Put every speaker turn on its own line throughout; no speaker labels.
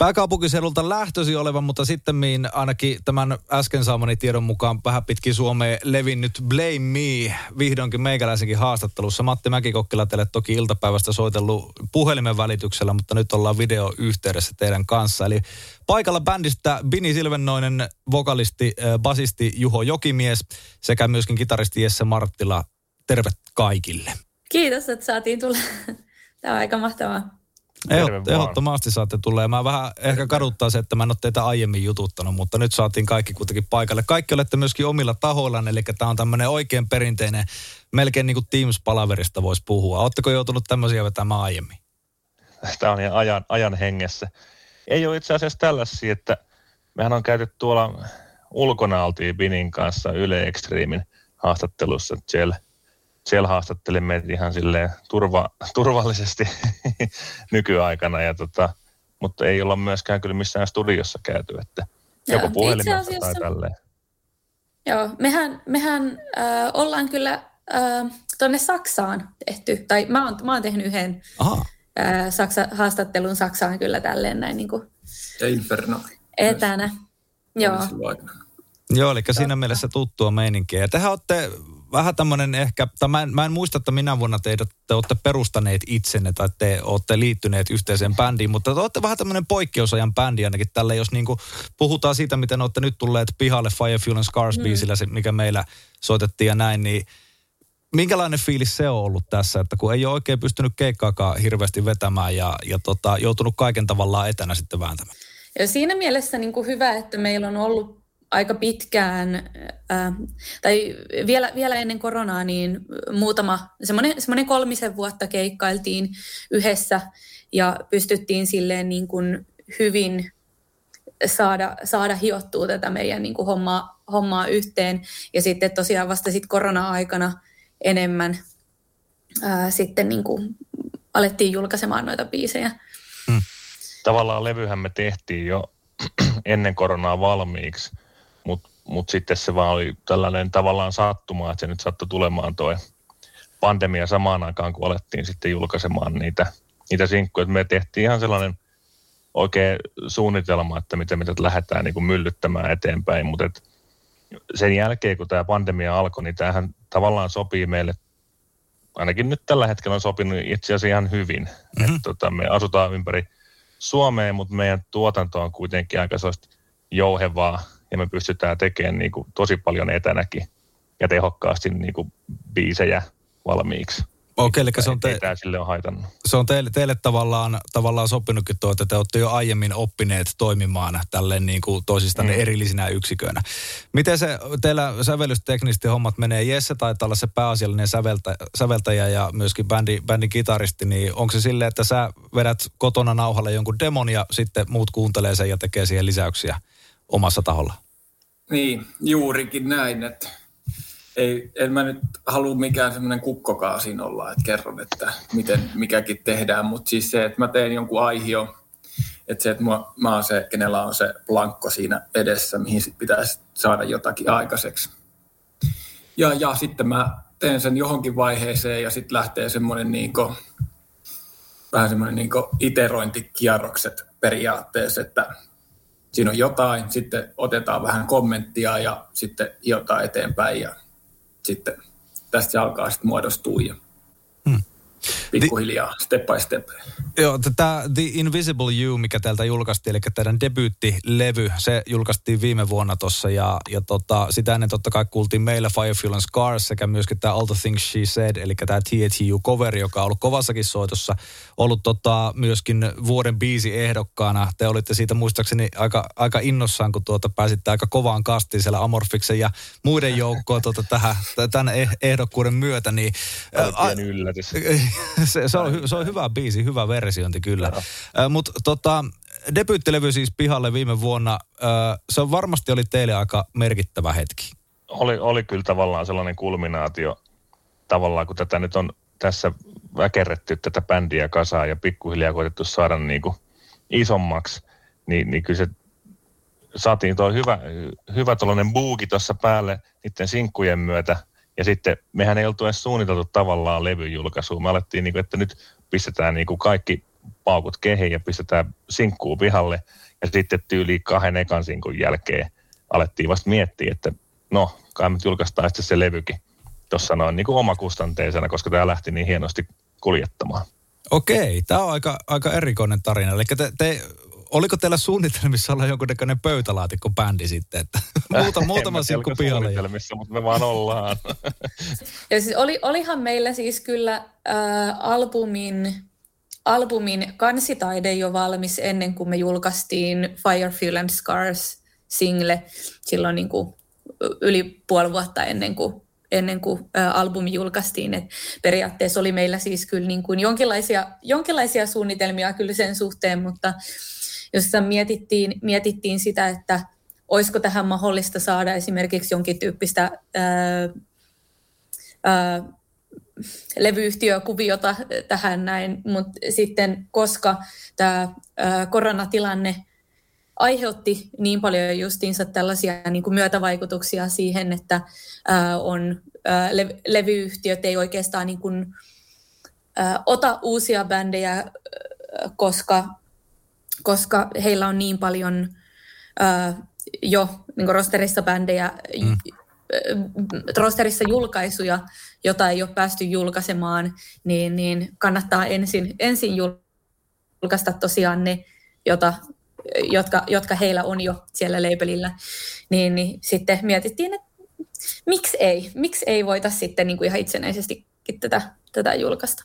Pääkaupunkiseudulta lähtösi oleva, mutta sitten ainakin tämän äsken saamani tiedon mukaan vähän pitkin Suomeen levinnyt Blame Me vihdoinkin meikäläisenkin haastattelussa. Matti Mäkikokkila teille toki iltapäivästä soitellut puhelimen välityksellä, mutta nyt ollaan videoyhteydessä teidän kanssa. Eli paikalla bändistä Bini Silvennoinen, vokalisti, basisti Juho Jokimies sekä myöskin kitaristi Jesse Marttila. Terve kaikille.
Kiitos, että saatiin tulla. Tämä on aika mahtavaa.
Ehdot, ehdottomasti saatte tulla. Ja mä vähän ehkä kaduttaa se, että mä en ole teitä aiemmin jututtanut, mutta nyt saatiin kaikki kuitenkin paikalle. Kaikki olette myöskin omilla tahoillaan, eli tämä on tämmöinen oikein perinteinen, melkein niin kuin Teams-palaverista voisi puhua. Oletteko joutunut tämmöisiä vetämään aiemmin?
Tämä on ajan, ajan hengessä. Ei ole itse asiassa tällaisia, että mehän on käyty tuolla ulkona oltiin Binin kanssa Yle Extremin haastattelussa siellä – siellä haastattelin meitä ihan silleen turva, turvallisesti nykyaikana, ja tota, mutta ei olla myöskään kyllä missään studiossa käyty, että joko puhelimessa tai tälleen.
Joo, mehän, mehän äh, ollaan kyllä äh, tuonne Saksaan tehty, tai mä oon, mä oon tehnyt yhden äh, Saksa, haastattelun Saksaan kyllä tälleen näin niin kuin
Inferno.
Etänä. Joo.
Joo, eli siinä mielessä tuttua meininkiä. Ja tehän olette vähän tämmöinen ehkä, tai mä en, mä en muista, että minä vuonna teidät, te olette perustaneet itsenne tai te olette liittyneet yhteiseen bändiin, mutta te olette vähän tämmöinen poikkeusajan bändi ainakin tälle, jos niinku puhutaan siitä, miten olette nyt tulleet pihalle Fire Fuel and Scars mm. biisillä, mikä meillä soitettiin ja näin, niin minkälainen fiilis se on ollut tässä, että kun ei ole oikein pystynyt keikkaakaan hirveästi vetämään ja, ja tota, joutunut kaiken tavallaan etänä sitten vääntämään?
Ja siinä mielessä niin kuin hyvä, että meillä on ollut aika pitkään, äh, tai vielä, vielä ennen koronaa, niin muutama, semmoinen, semmoinen kolmisen vuotta keikkailtiin yhdessä ja pystyttiin silleen niin kuin hyvin saada, saada hiottua tätä meidän niin kuin hommaa, hommaa yhteen. Ja sitten tosiaan vasta sitten korona-aikana enemmän ää, sitten niin kuin alettiin julkaisemaan noita biisejä. Hmm.
Tavallaan levyhän me tehtiin jo ennen koronaa valmiiksi mutta mut sitten se vaan oli tällainen tavallaan sattuma, että se nyt sattui tulemaan tuo pandemia samaan aikaan, kun alettiin sitten julkaisemaan niitä, niitä sinkkuja. Me tehtiin ihan sellainen oikea suunnitelma, että miten me lähdetään niin kuin myllyttämään eteenpäin, mutta et sen jälkeen, kun tämä pandemia alkoi, niin tämähän tavallaan sopii meille, ainakin nyt tällä hetkellä on sopinut itse asiassa ihan hyvin. Mm-hmm. Että tota, me asutaan ympäri Suomea, mutta meidän tuotanto on kuitenkin aika jouhevaa ja me pystytään tekemään niin kuin tosi paljon etänäkin ja tehokkaasti niin kuin biisejä valmiiksi.
Okei, eli se on, te,
sille on haitannut.
se on teille, teille tavallaan, tavallaan sopinutkin tuo, että te olette jo aiemmin oppineet toimimaan tälleen niin kuin toisistanne mm. erillisinä yksiköinä. Miten se teillä sävellysteknisesti hommat menee? Jesse taitaa olla se pääasiallinen säveltä, säveltäjä ja myöskin bändi, bändin kitaristi, niin onko se silleen, että sä vedät kotona nauhalle jonkun demon ja sitten muut kuuntelee sen ja tekee siihen lisäyksiä? Omassa taholla.
Niin, juurikin näin, että ei, en mä nyt halua mikään semmoinen kukkokaa siinä olla, että kerron, että miten mikäkin tehdään, mutta siis se, että mä teen jonkun aihio, että se, että mä, mä oon se, kenellä on se plankko siinä edessä, mihin sit pitäisi saada jotakin aikaiseksi. Ja, ja sitten mä teen sen johonkin vaiheeseen ja sitten lähtee semmoinen niinku, vähän semmoinen niinku iterointikierrokset periaatteessa, että siinä on jotain, sitten otetaan vähän kommenttia ja sitten hiotaan eteenpäin ja sitten tästä se alkaa sitten muodostua. Pikkuhiljaa, step by step.
Joo, tämä The Invisible You, mikä teiltä julkaistiin, eli teidän debyyttilevy, se julkaistiin viime vuonna tuossa ja, ja tota, sitä ennen totta kai kuultiin meillä Fire Fuel and Scars sekä myöskin tämä All the Things She Said, eli tämä THU-cover, joka on ollut kovassakin soitossa, ollut tota, myöskin vuoden biisi ehdokkaana. Te olitte siitä muistaakseni aika, aika innossaan, kun tuota pääsitte aika kovaan kastiin siellä Amorfiksen ja muiden joukkoon tuota, tähän, tämän eh, ehdokkuuden myötä. Niin,
ää, yllätys.
se, se, on, se on hyvä biisi, hyvä versiointi kyllä. Mutta tota, debyyttilevy siis pihalle viime vuonna. se on varmasti oli teille aika merkittävä hetki.
Oli, oli kyllä tavallaan sellainen kulminaatio, tavallaan kun tätä nyt on tässä väkerretty tätä bändiä kasaan ja pikkuhiljaa koetettu saada niin kuin isommaksi, niin, niin kyllä se saatiin tuo hyvä, hyvä tuollainen buuki tuossa päälle niiden sinkkujen myötä. Ja sitten mehän ei oltu edes suunniteltu tavallaan levyjulkaisuun. Me alettiin, niin kuin, että nyt pistetään niin kuin kaikki paukut kehiin ja pistetään sinkkuun pihalle. Ja sitten tyyli kahden ekan sinkun jälkeen alettiin vasta miettiä, että no, kai me julkaistaan sitten se levykin tuossa noin niin kuin omakustanteisena, koska tämä lähti niin hienosti kuljettamaan.
Okei, tämä on aika, aika erikoinen tarina. Eli te, te oliko teillä suunnitelmissa olla jonkunnäköinen pöytälaatikko bändi sitten, että muuta, muutama silkku pihalle?
suunnitelmissa, mutta me vaan ollaan.
ja siis oli, olihan meillä siis kyllä äh, albumin, albumin kansitaide jo valmis ennen kuin me julkaistiin Fire, Fuel and Scars single silloin niin kuin yli puoli vuotta ennen kuin ennen kuin ä, albumi julkaistiin. Et periaatteessa oli meillä siis kyllä niin kuin jonkinlaisia, jonkinlaisia suunnitelmia kyllä sen suhteen, mutta jossa mietittiin, mietittiin sitä, että olisiko tähän mahdollista saada esimerkiksi jonkin tyyppistä ää, ää, levyyhtiökuviota tähän näin, mutta sitten koska tämä koronatilanne aiheutti niin paljon justiinsa tällaisia niin kuin myötävaikutuksia siihen, että ää, on, ää, le- levyyhtiöt ei oikeastaan niin kuin, ää, ota uusia bändejä, koska koska heillä on niin paljon uh, jo niin rosterissa bändejä, mm. rosterissa julkaisuja, jota ei ole päästy julkaisemaan, niin, niin kannattaa ensin, ensin julkaista tosiaan ne, jota, jotka, jotka heillä on jo siellä labelillä. Niin, niin sitten mietittiin, että miksi ei, miksi ei voita sitten niin kuin ihan itsenäisesti tätä, tätä julkaista.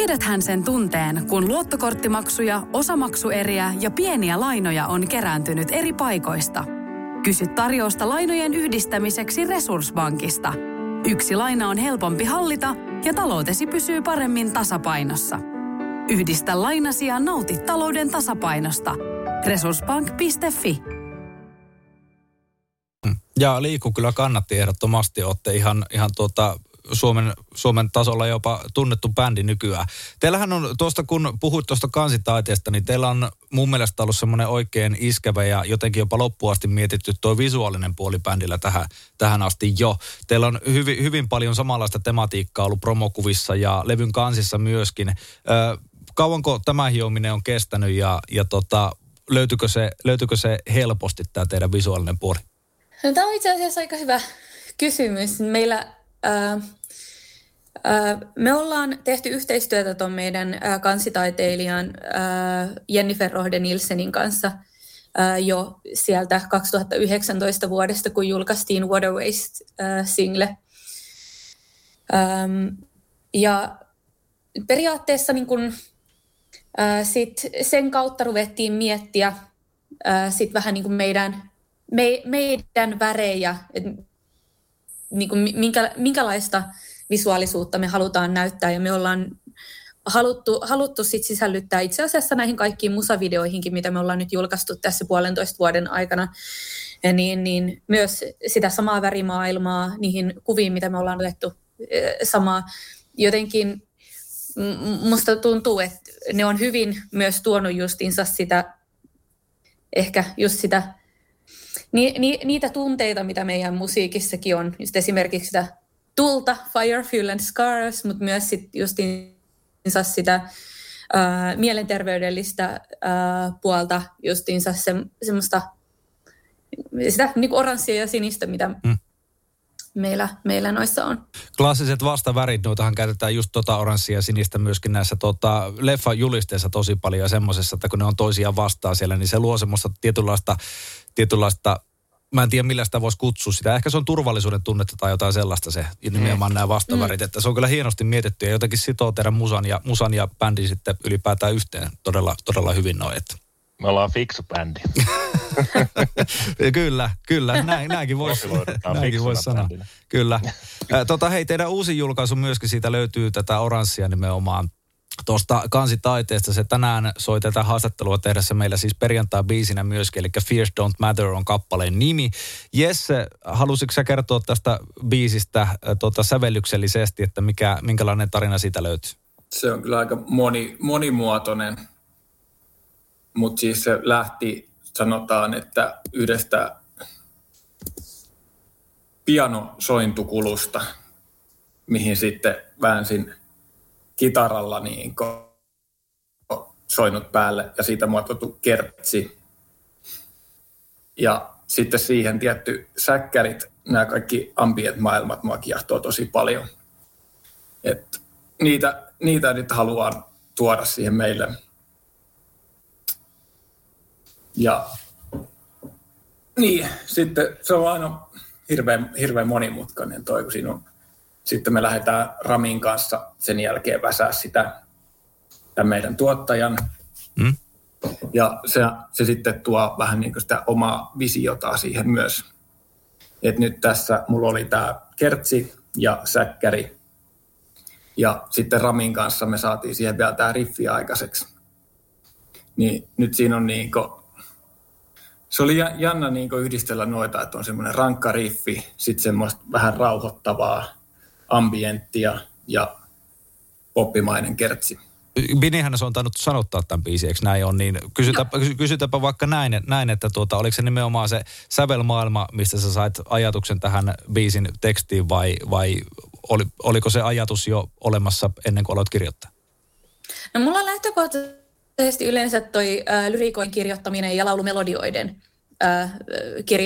Tiedäthän sen tunteen, kun luottokorttimaksuja, osamaksueriä ja pieniä lainoja on kerääntynyt eri paikoista. Kysy tarjousta lainojen yhdistämiseksi Resurssbankista. Yksi laina on helpompi hallita ja taloutesi pysyy paremmin tasapainossa. Yhdistä lainasi ja nauti talouden tasapainosta. Resurssbank.fi
Ja liiku kyllä kannatti ehdottomasti. Olette ihan, ihan tuota Suomen, Suomen tasolla jopa tunnettu bändi nykyään. Teillähän on tuosta, kun puhuit tuosta kansitaiteesta, niin teillä on mun mielestä ollut semmoinen oikein iskävä ja jotenkin jopa loppuasti mietitty tuo visuaalinen puoli bändillä tähän, tähän asti jo. Teillä on hyvin, hyvin paljon samanlaista tematiikkaa ollut promokuvissa ja levyn kansissa myöskin. Ö, kauanko tämä hiominen on kestänyt ja, ja tota, löytyykö, se, löytyykö se helposti tämä teidän visuaalinen puoli?
No, tämä on itse asiassa aika hyvä kysymys. Meillä me ollaan tehty yhteistyötä tuon meidän kansitaiteilijan Jennifer Rohde Nilsenin kanssa jo sieltä 2019 vuodesta, kun julkaistiin Water Waste-single. Ja periaatteessa niin kun, sit sen kautta ruvettiin miettiä sit vähän niin kuin meidän, me, meidän värejä, niin kuin minkä, minkälaista visuaalisuutta me halutaan näyttää ja me ollaan haluttu, haluttu sit sisällyttää itse asiassa näihin kaikkiin musavideoihinkin, mitä me ollaan nyt julkaistu tässä puolentoista vuoden aikana, ja niin, niin myös sitä samaa värimaailmaa niihin kuviin, mitä me ollaan otettu samaa. Jotenkin musta tuntuu, että ne on hyvin myös tuonut justiinsa sitä, ehkä just sitä ni, ni, niitä tunteita, mitä meidän musiikissakin on, just esimerkiksi sitä tulta, Fire, Fuel and Scars, mutta myös sit justiinsa sitä ää, mielenterveydellistä ää, puolta, justiinsa se, semmoista sitä niin oranssia ja sinistä, mitä mm. meillä, meillä noissa on.
Klassiset vastavärit, noitahan käytetään just tota oranssia ja sinistä myöskin näissä tota, leffa-julisteissa tosi paljon ja semmoisessa, että kun ne on toisiaan vastaan siellä, niin se luo semmoista tietynlaista, tietynlaista mä en tiedä millä sitä voisi kutsua sitä. Ehkä se on turvallisuuden tunnetta tai jotain sellaista se, nimenomaan mm. nämä vastavärit. Mm. Että se on kyllä hienosti mietitty ja jotenkin sitoo teidän musan ja, musan ja bändin sitten ylipäätään yhteen todella, todella hyvin noin. Että.
Me ollaan fiksu bändi.
kyllä, kyllä. Näin, näinkin voisi vois sanoa. Bändinä. Kyllä. Tota, hei, teidän uusi julkaisu myöskin siitä löytyy tätä oranssia nimenomaan tuosta kansitaiteesta. Se tänään soi tätä haastattelua tehdessä meillä siis perjantai-biisinä myöskin, eli Fears Don't Matter on kappaleen nimi. Jesse, halusitko sä kertoa tästä biisistä tuota, sävellyksellisesti, että mikä, minkälainen tarina siitä löytyy?
Se on kyllä aika moni, monimuotoinen, mutta siis se lähti, sanotaan, että yhdestä pianosointukulusta, mihin sitten väänsin kitaralla niin soinut päälle ja siitä muotoiltu kertsi. Ja sitten siihen tietty säkkärit, nämä kaikki ambient maailmat mua kiehtoo tosi paljon. Et niitä, niitä nyt haluan tuoda siihen meille. Ja niin, sitten se on aina hirveän, hirveän monimutkainen toi, kun siinä on sitten me lähdetään Ramin kanssa sen jälkeen väsää sitä tämän meidän tuottajan. Mm. Ja se, se sitten tuo vähän niin kuin sitä omaa visiota siihen myös. Et nyt tässä mulla oli tämä kertsi ja säkkäri. Ja sitten Ramin kanssa me saatiin siihen vielä tämä riffi aikaiseksi. Niin nyt siinä on niin kuin, se oli jännä niin yhdistellä noita, että on semmoinen rankka riffi, sitten semmoista vähän rauhoittavaa ambienttia ja poppimainen kertsi.
Binihän on tainnut sanottaa tämän biisin, eikö näin on? Niin kysytäpä, no. kysytäpä vaikka näin, näin että tuota, oliko se nimenomaan se sävelmaailma, mistä sä sait ajatuksen tähän biisin tekstiin vai, vai oli, oliko se ajatus jo olemassa ennen kuin aloit kirjoittaa?
No mulla on lähtökohtaisesti yleensä toi äh, lyrikoin kirjoittaminen ja laulumelodioiden äh, kir,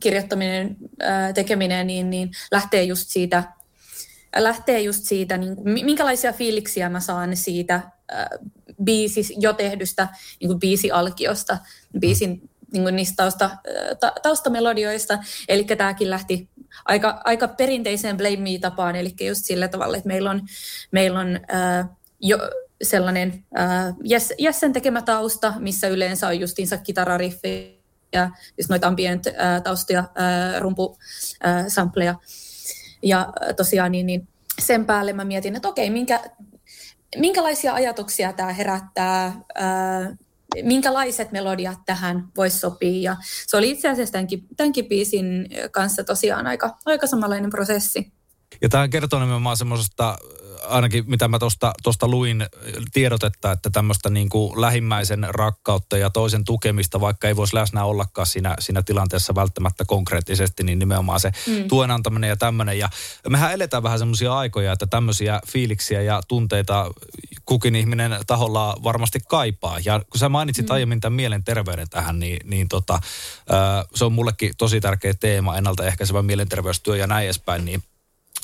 kirjoittaminen, äh, tekeminen, niin, niin lähtee just siitä lähtee just siitä, niin kuin, minkälaisia fiiliksiä mä saan siitä äh, biisis, jo tehdystä niin kuin biisialkiosta, biisin niin kuin niistä tausta, ta, taustamelodioista. Eli tämäkin lähti aika, aika perinteiseen Blame Me-tapaan, eli just sillä tavalla, että meillä on, meillä on äh, jo sellainen äh, Jessen tekemä tausta, missä yleensä on justiinsa kitarariffi ja just noita ambient äh, taustoja, äh, rumpusampleja. Äh, ja tosiaan niin, niin sen päälle mä mietin, että okei, minkä, minkälaisia ajatuksia tämä herättää, ää, minkälaiset melodiat tähän voisi sopia. Ja se oli itse asiassa tämänkin, tämänkin biisin kanssa tosiaan aika, aika samanlainen prosessi.
Ja tämä kertoo nimenomaan semmoisesta ainakin mitä mä tuosta luin tiedotetta, että tämmöistä niin kuin lähimmäisen rakkautta ja toisen tukemista, vaikka ei voisi läsnä ollakaan siinä, siinä tilanteessa välttämättä konkreettisesti, niin nimenomaan se mm. tuen antaminen ja tämmöinen. Ja mehän eletään vähän semmoisia aikoja, että tämmöisiä fiiliksiä ja tunteita kukin ihminen taholla varmasti kaipaa. Ja kun sä mainitsit mm. aiemmin tämän mielenterveyden tähän, niin, niin tota, se on mullekin tosi tärkeä teema, ennaltaehkäisevä mielenterveystyö ja näin edespäin, niin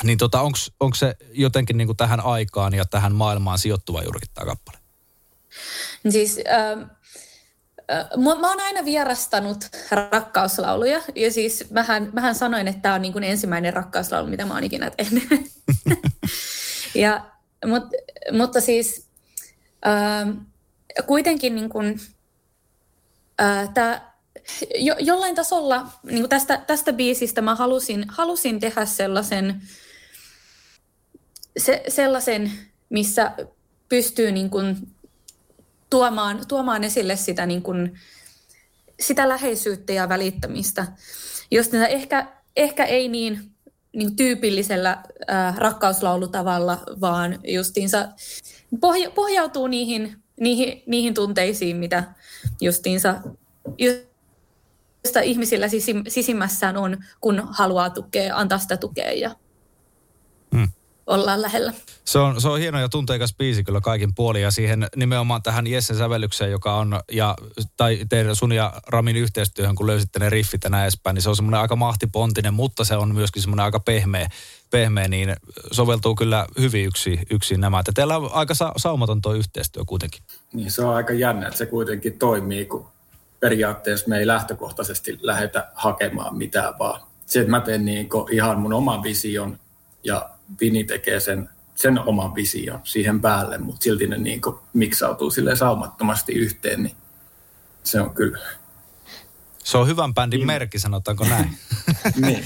niin tota, onko se jotenkin niin kuin tähän aikaan ja tähän maailmaan sijoittuva juurikin tämä kappale?
Siis äh, äh, mä oon aina vierastanut rakkauslauluja ja siis mähän, mähän sanoin, että tämä on niin kuin ensimmäinen rakkauslaulu, mitä mä oon ikinä tehnyt. ja, mut, mutta siis äh, kuitenkin niin kuin, äh, tämä jo, jollain tasolla niin kuin tästä, tästä biisistä mä halusin, halusin tehdä sellaisen se, sellaisen, missä pystyy niin kuin tuomaan, tuomaan esille sitä, niin kuin, sitä läheisyyttä ja välittämistä. Jos ehkä, ehkä ei niin, niin tyypillisellä äh, rakkauslaulutavalla, vaan justiinsa pohja, pohjautuu niihin, niihin, niihin tunteisiin, mitä justiinsa josta ihmisillä sisimmässään on, kun haluaa tukea, antaa sitä tukea ja ollaan lähellä.
Se on, se on hieno ja tunteikas biisi kyllä kaikin puolin ja siihen nimenomaan tähän Jessen sävellykseen, joka on, ja, tai teidän sun ja Ramin yhteistyöhön, kun löysitte ne riffit ja näin edespäin, niin se on semmoinen aika mahtipontinen, mutta se on myöskin semmoinen aika pehmeä, pehmeä niin soveltuu kyllä hyvin yksi, yksi nämä. Että teillä on aika sa- saumaton tuo yhteistyö kuitenkin.
Niin se on aika jännä, että se kuitenkin toimii, kun periaatteessa me ei lähtökohtaisesti lähdetä hakemaan mitään, vaan se, että mä teen niin ihan mun oman vision ja Vini tekee sen, sen oman vision siihen päälle, mutta silti ne niin miksautuu sille saumattomasti yhteen, niin se on kyllä
se on hyvän bändin niin. merkki, sanotaanko näin.
niin.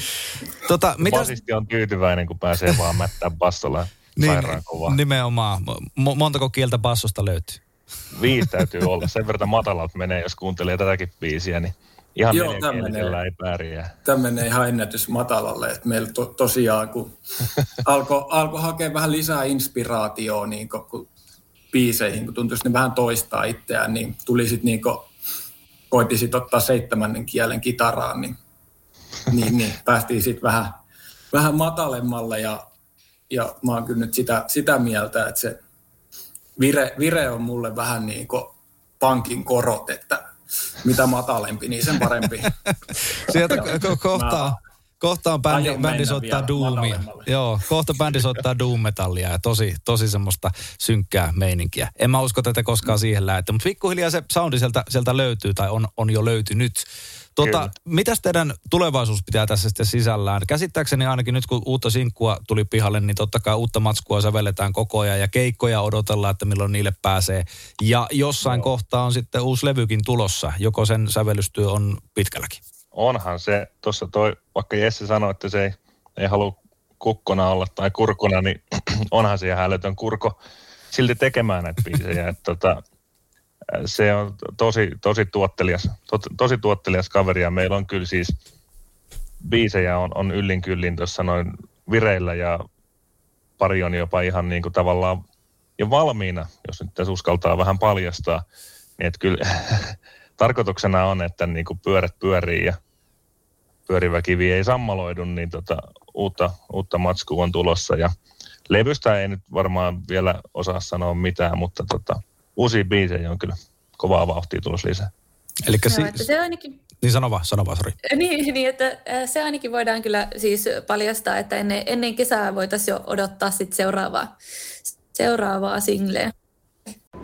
tota, mitä... Basisti on tyytyväinen, kun pääsee vaan mättään bassolla niin, sairaan kovaa.
Nimenomaan. M- montako kieltä bassosta löytyy?
Viisi täytyy olla. Sen verran matalalta menee, jos kuuntelee tätäkin biisiä, niin ihan Joo, neljäkielisellä ei pärjää.
Tämä menee ihan ennätys matalalle. Että meillä to, tosiaan, kun alkoi alko hakea vähän lisää inspiraatioa niin kun, kun biiseihin, kun tuntuisi ne vähän toistaa itseään, niin tuli sitten niin koitti sitten ottaa seitsemännen kielen kitaraan, niin, niin, niin päästiin sitten vähän, vähän matalemmalle ja, ja mä oon kyllä nyt sitä, sitä mieltä, että se vire, vire on mulle vähän niin kuin pankin korot, että mitä matalempi, niin sen parempi.
Sieltä kohtaa, kohta on bändi, bändi soittaa Doomia. Joo, kohta bändi soittaa Doom-metallia ja tosi, tosi semmoista synkkää meininkiä. En mä usko tätä koskaan siihen lähette, mutta pikkuhiljaa se soundi sieltä, sieltä löytyy tai on, on jo löytynyt. Tota, mitäs teidän tulevaisuus pitää tässä sitten sisällään? Käsittääkseni ainakin nyt kun uutta sinkkua tuli pihalle, niin totta kai uutta matskua sävelletään koko ajan ja keikkoja odotellaan, että milloin niille pääsee. Ja jossain no. kohtaa on sitten uusi levykin tulossa, joko sen sävellystyö on pitkälläkin
onhan se, tuossa toi, vaikka Jesse sanoi, että se ei, ei halua kukkona olla tai kurkuna, niin onhan se ihan älytön kurko silti tekemään näitä biisejä. että tota, se on tosi, tosi, tuottelias, to, tosi tuottelias kaveri ja meillä on kyllä siis biisejä on, on yllin kyllin tuossa noin vireillä ja pari on jopa ihan niin kuin tavallaan jo valmiina, jos nyt tässä uskaltaa vähän paljastaa. Niin että kyllä tarkoituksena on, että niin kuin pyörät pyörii ja pyörivä kivi ei sammaloidu, niin tota, uutta, uutta matskua on tulossa. Ja levystä ei nyt varmaan vielä osaa sanoa mitään, mutta tota, uusia biisejä on kyllä kovaa vauhtia tulossa lisää.
Eli si- se ainakin... Niin sano vaan, sano vaan, sori.
Niin, niin, että se ainakin voidaan kyllä siis paljastaa, että ennen, ennen kesää voitaisiin jo odottaa sit seuraavaa, seuraavaa singleä.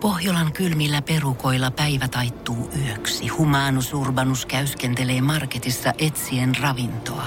Pohjolan kylmillä perukoilla päivä taittuu yöksi. Humanus Urbanus käyskentelee marketissa etsien ravintoa.